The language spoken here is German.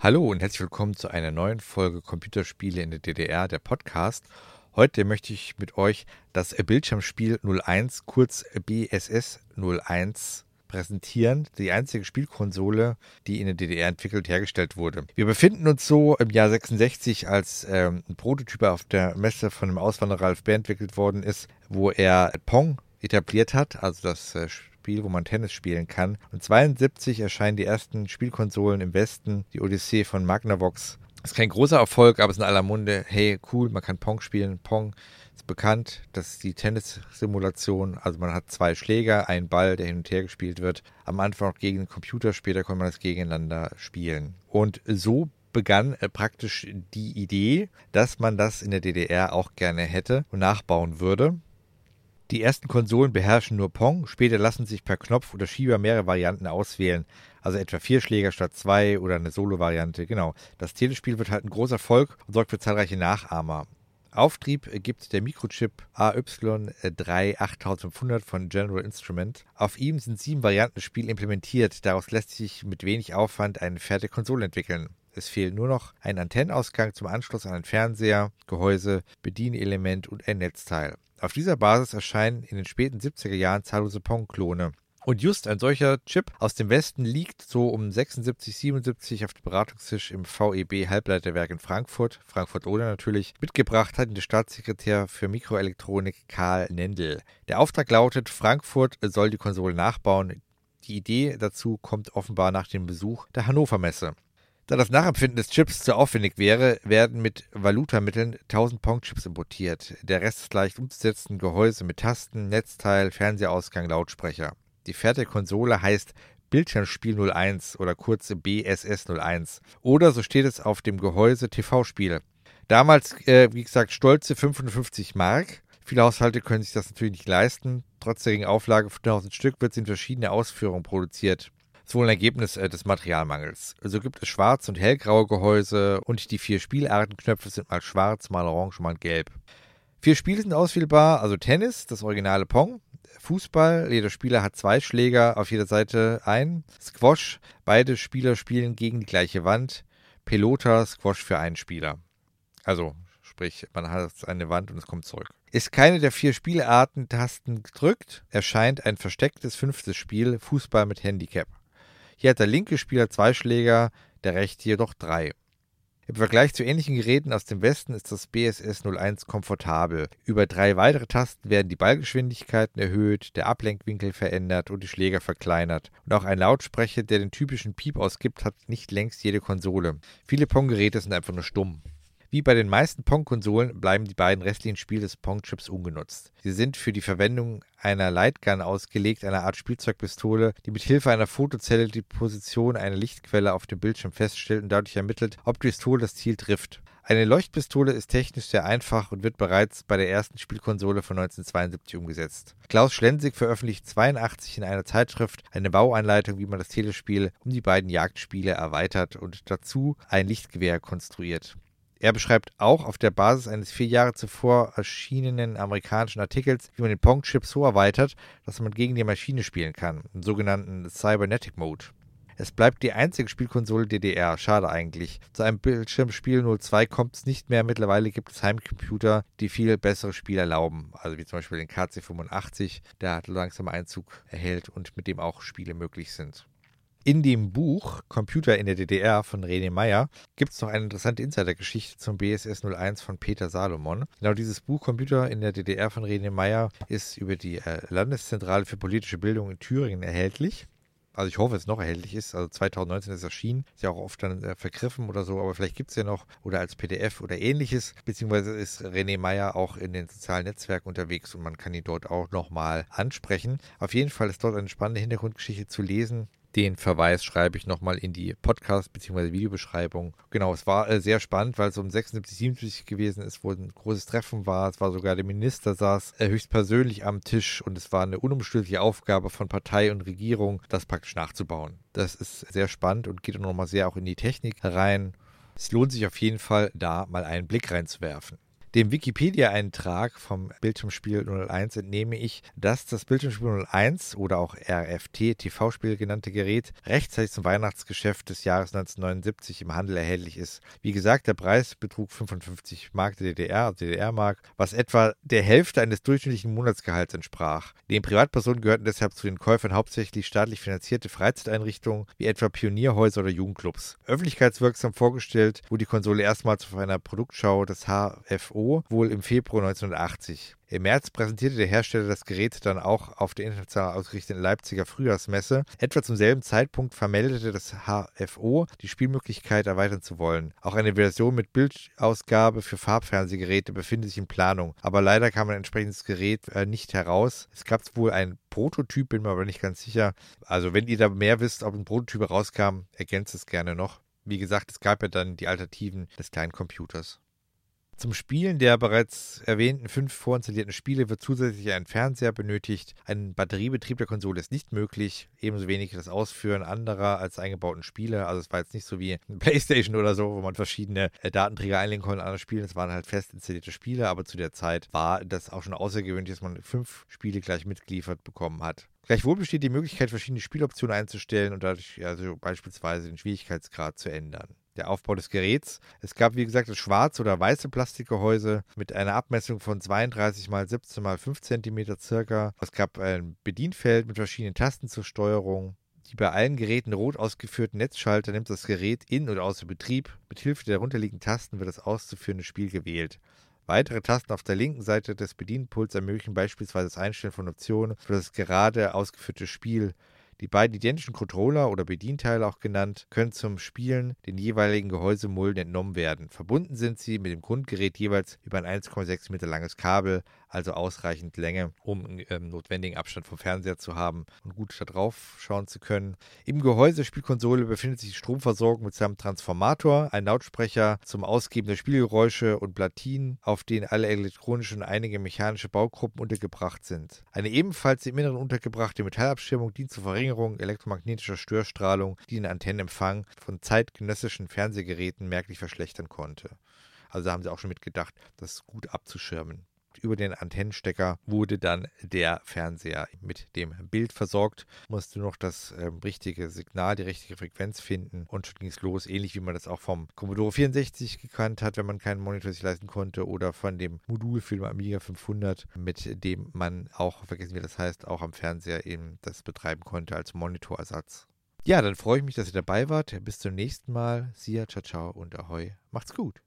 Hallo und herzlich willkommen zu einer neuen Folge Computerspiele in der DDR, der Podcast. Heute möchte ich mit euch das Bildschirmspiel 01, kurz BSS 01, präsentieren. Die einzige Spielkonsole, die in der DDR entwickelt hergestellt wurde. Wir befinden uns so im Jahr 66, als ähm, ein Prototyp auf der Messe von dem Auswanderer Ralf Bär entwickelt worden ist, wo er Pong etabliert hat, also das äh, Spiel, wo man Tennis spielen kann. Und 72 erscheinen die ersten Spielkonsolen im Westen, die Odyssee von Magnavox. Ist kein großer Erfolg, aber es ist in aller Munde. Hey, cool, man kann Pong spielen. Pong ist bekannt. Das ist die Tennissimulation. Also man hat zwei Schläger, einen Ball, der hin und her gespielt wird. Am Anfang auch gegen den Computer, später kann man das gegeneinander spielen. Und so begann äh, praktisch die Idee, dass man das in der DDR auch gerne hätte und nachbauen würde. Die ersten Konsolen beherrschen nur Pong, später lassen sich per Knopf oder Schieber mehrere Varianten auswählen. Also etwa vier Schläger statt zwei oder eine Solo-Variante. Genau. Das Telespiel wird halt ein großer Erfolg und sorgt für zahlreiche Nachahmer. Auftrieb gibt der Mikrochip AY38500 von General Instrument. Auf ihm sind sieben Varianten des Spiels implementiert. Daraus lässt sich mit wenig Aufwand eine fertige Konsole entwickeln. Es fehlt nur noch ein Antennenausgang zum Anschluss an einen Fernseher, Gehäuse, Bedienelement und ein Netzteil. Auf dieser Basis erscheinen in den späten 70er Jahren zahllose Pong-Klone. Und just ein solcher Chip aus dem Westen liegt so um 76, 77 auf dem Beratungstisch im VEB Halbleiterwerk in Frankfurt, Frankfurt-Oder natürlich, mitgebracht hat der Staatssekretär für Mikroelektronik Karl Nendel. Der Auftrag lautet, Frankfurt soll die Konsole nachbauen. Die Idee dazu kommt offenbar nach dem Besuch der Hannover Messe. Da das Nachempfinden des Chips zu aufwendig wäre, werden mit Valutamitteln 1000 Pong-Chips importiert. Der Rest ist leicht umzusetzen, Gehäuse mit Tasten, Netzteil, Fernsehausgang, Lautsprecher. Die fertige Konsole heißt Bildschirmspiel 01 oder kurz BSS 01. Oder so steht es auf dem Gehäuse TV-Spiel. Damals, äh, wie gesagt, stolze 55 Mark. Viele Haushalte können sich das natürlich nicht leisten. Trotz der geringen Auflage von 1000 Stück wird es in verschiedene Ausführungen produziert ist wohl ein Ergebnis äh, des Materialmangels. So gibt es schwarz- und hellgraue Gehäuse und die vier Spielartenknöpfe sind mal schwarz, mal orange, mal gelb. Vier Spiele sind auswählbar, also Tennis, das originale Pong, Fußball, jeder Spieler hat zwei Schläger auf jeder Seite ein, Squash, beide Spieler spielen gegen die gleiche Wand, Pelota, Squash für einen Spieler. Also, sprich, man hat eine Wand und es kommt zurück. Ist keine der vier Spielarten Tasten gedrückt, erscheint ein verstecktes fünftes Spiel, Fußball mit Handicap. Hier hat der linke Spieler zwei Schläger, der rechte jedoch drei. Im Vergleich zu ähnlichen Geräten aus dem Westen ist das BSS 01 komfortabel. Über drei weitere Tasten werden die Ballgeschwindigkeiten erhöht, der Ablenkwinkel verändert und die Schläger verkleinert. Und auch ein Lautsprecher, der den typischen Piep ausgibt, hat nicht längst jede Konsole. Viele Pong-Geräte sind einfach nur stumm. Wie bei den meisten Pong-Konsolen bleiben die beiden restlichen Spiele des Pong-Chips ungenutzt. Sie sind für die Verwendung einer Lightgun ausgelegt, einer Art Spielzeugpistole, die mit Hilfe einer Fotozelle die Position einer Lichtquelle auf dem Bildschirm feststellt und dadurch ermittelt, ob die Pistole das Ziel trifft. Eine Leuchtpistole ist technisch sehr einfach und wird bereits bei der ersten Spielkonsole von 1972 umgesetzt. Klaus Schlensig veröffentlicht 82 in einer Zeitschrift eine Bauanleitung, wie man das Telespiel um die beiden Jagdspiele erweitert und dazu ein Lichtgewehr konstruiert. Er beschreibt auch auf der Basis eines vier Jahre zuvor erschienenen amerikanischen Artikels, wie man den Pong-Chip so erweitert, dass man gegen die Maschine spielen kann, im sogenannten Cybernetic Mode. Es bleibt die einzige Spielkonsole DDR, schade eigentlich. Zu einem Bildschirmspiel 02 kommt es nicht mehr. Mittlerweile gibt es Heimcomputer, die viel bessere Spiele erlauben. Also wie zum Beispiel den KC85, der langsam Einzug erhält und mit dem auch Spiele möglich sind. In dem Buch Computer in der DDR von René Meyer gibt es noch eine interessante Insidergeschichte zum BSS 01 von Peter Salomon. Genau dieses Buch Computer in der DDR von René Meyer ist über die äh, Landeszentrale für politische Bildung in Thüringen erhältlich. Also ich hoffe, es noch erhältlich ist. Also 2019 ist es erschienen. Ist ja auch oft dann äh, vergriffen oder so, aber vielleicht gibt es ja noch oder als PDF oder ähnliches. Beziehungsweise ist René Meyer auch in den sozialen Netzwerken unterwegs und man kann ihn dort auch nochmal ansprechen. Auf jeden Fall ist dort eine spannende Hintergrundgeschichte zu lesen, den Verweis schreibe ich nochmal in die Podcast- bzw. Videobeschreibung. Genau, es war äh, sehr spannend, weil es um 76, 77 gewesen ist, wo ein großes Treffen war. Es war sogar der Minister saß äh, höchstpersönlich am Tisch und es war eine unumstößliche Aufgabe von Partei und Regierung, das praktisch nachzubauen. Das ist sehr spannend und geht nochmal sehr auch in die Technik rein. Es lohnt sich auf jeden Fall, da mal einen Blick reinzuwerfen. Dem Wikipedia-Eintrag vom Bildschirmspiel 001 entnehme ich, dass das Bildschirmspiel 01 oder auch RFT TV-Spiel genannte Gerät rechtzeitig zum Weihnachtsgeschäft des Jahres 1979 im Handel erhältlich ist. Wie gesagt, der Preis betrug 55 Mark der DDR, also DDR-Mark, was etwa der Hälfte eines durchschnittlichen Monatsgehalts entsprach. Den Privatpersonen gehörten deshalb zu den Käufern hauptsächlich staatlich finanzierte Freizeiteinrichtungen wie etwa Pionierhäuser oder Jugendclubs. Öffentlichkeitswirksam vorgestellt wurde die Konsole erstmals auf einer Produktschau des HFO WHO wohl im Februar 1980. Im März präsentierte der Hersteller das Gerät dann auch auf der international ausgerichteten Leipziger Frühjahrsmesse. Etwa zum selben Zeitpunkt vermeldete das HFO die Spielmöglichkeit erweitern zu wollen. Auch eine Version mit Bildausgabe für Farbfernsehgeräte befindet sich in Planung, aber leider kam ein entsprechendes Gerät äh, nicht heraus. Es gab wohl ein Prototyp, bin mir aber nicht ganz sicher. Also wenn ihr da mehr wisst, ob ein Prototyp herauskam, ergänzt es gerne noch. Wie gesagt, es gab ja dann die Alternativen des kleinen Computers. Zum Spielen der bereits erwähnten fünf vorinstallierten Spiele wird zusätzlich ein Fernseher benötigt. Ein Batteriebetrieb der Konsole ist nicht möglich, ebenso wenig das Ausführen anderer als eingebauten Spiele. Also es war jetzt nicht so wie ein Playstation oder so, wo man verschiedene äh, Datenträger einlegen konnte an Spielen. Es waren halt fest installierte Spiele, aber zu der Zeit war das auch schon außergewöhnlich, dass man fünf Spiele gleich mitgeliefert bekommen hat. Gleichwohl besteht die Möglichkeit, verschiedene Spieloptionen einzustellen und dadurch also beispielsweise den Schwierigkeitsgrad zu ändern der Aufbau des Geräts. Es gab, wie gesagt, das schwarze oder weiße Plastikgehäuse mit einer Abmessung von 32 x 17 x 5 cm circa. Es gab ein Bedienfeld mit verschiedenen Tasten zur Steuerung. Die bei allen Geräten rot ausgeführten Netzschalter nimmt das Gerät in oder außer Betrieb. Mit Hilfe der darunterliegenden Tasten wird das auszuführende Spiel gewählt. Weitere Tasten auf der linken Seite des Bedienpuls ermöglichen beispielsweise das Einstellen von Optionen für das gerade ausgeführte Spiel. Die beiden identischen Controller oder Bedienteile auch genannt, können zum Spielen den jeweiligen Gehäusemulden entnommen werden. Verbunden sind sie mit dem Grundgerät jeweils über ein 1,6 Meter langes Kabel, also ausreichend Länge, um einen ähm, notwendigen Abstand vom Fernseher zu haben und gut da drauf schauen zu können. Im Gehäuse Spielkonsole befindet sich die Stromversorgung mit seinem Transformator, ein Lautsprecher zum Ausgeben der Spielgeräusche und Platinen, auf denen alle elektronischen und einige mechanische Baugruppen untergebracht sind. Eine ebenfalls im Inneren untergebrachte Metallabschirmung dient zur Verringerung Verringerung elektromagnetischer Störstrahlung, die den Antennenempfang von zeitgenössischen Fernsehgeräten merklich verschlechtern konnte. Also haben sie auch schon mitgedacht, das gut abzuschirmen. Über den Antennenstecker wurde dann der Fernseher mit dem Bild versorgt, musste noch das äh, richtige Signal, die richtige Frequenz finden und schon ging es los, ähnlich wie man das auch vom Commodore 64 gekannt hat, wenn man keinen Monitor sich leisten konnte oder von dem Modul für den Amiga 500, mit dem man auch, vergessen wie das heißt, auch am Fernseher eben das betreiben konnte als Monitorersatz. Ja, dann freue ich mich, dass ihr dabei wart. Bis zum nächsten Mal. Sia, ciao, ciao und ahoi. Macht's gut.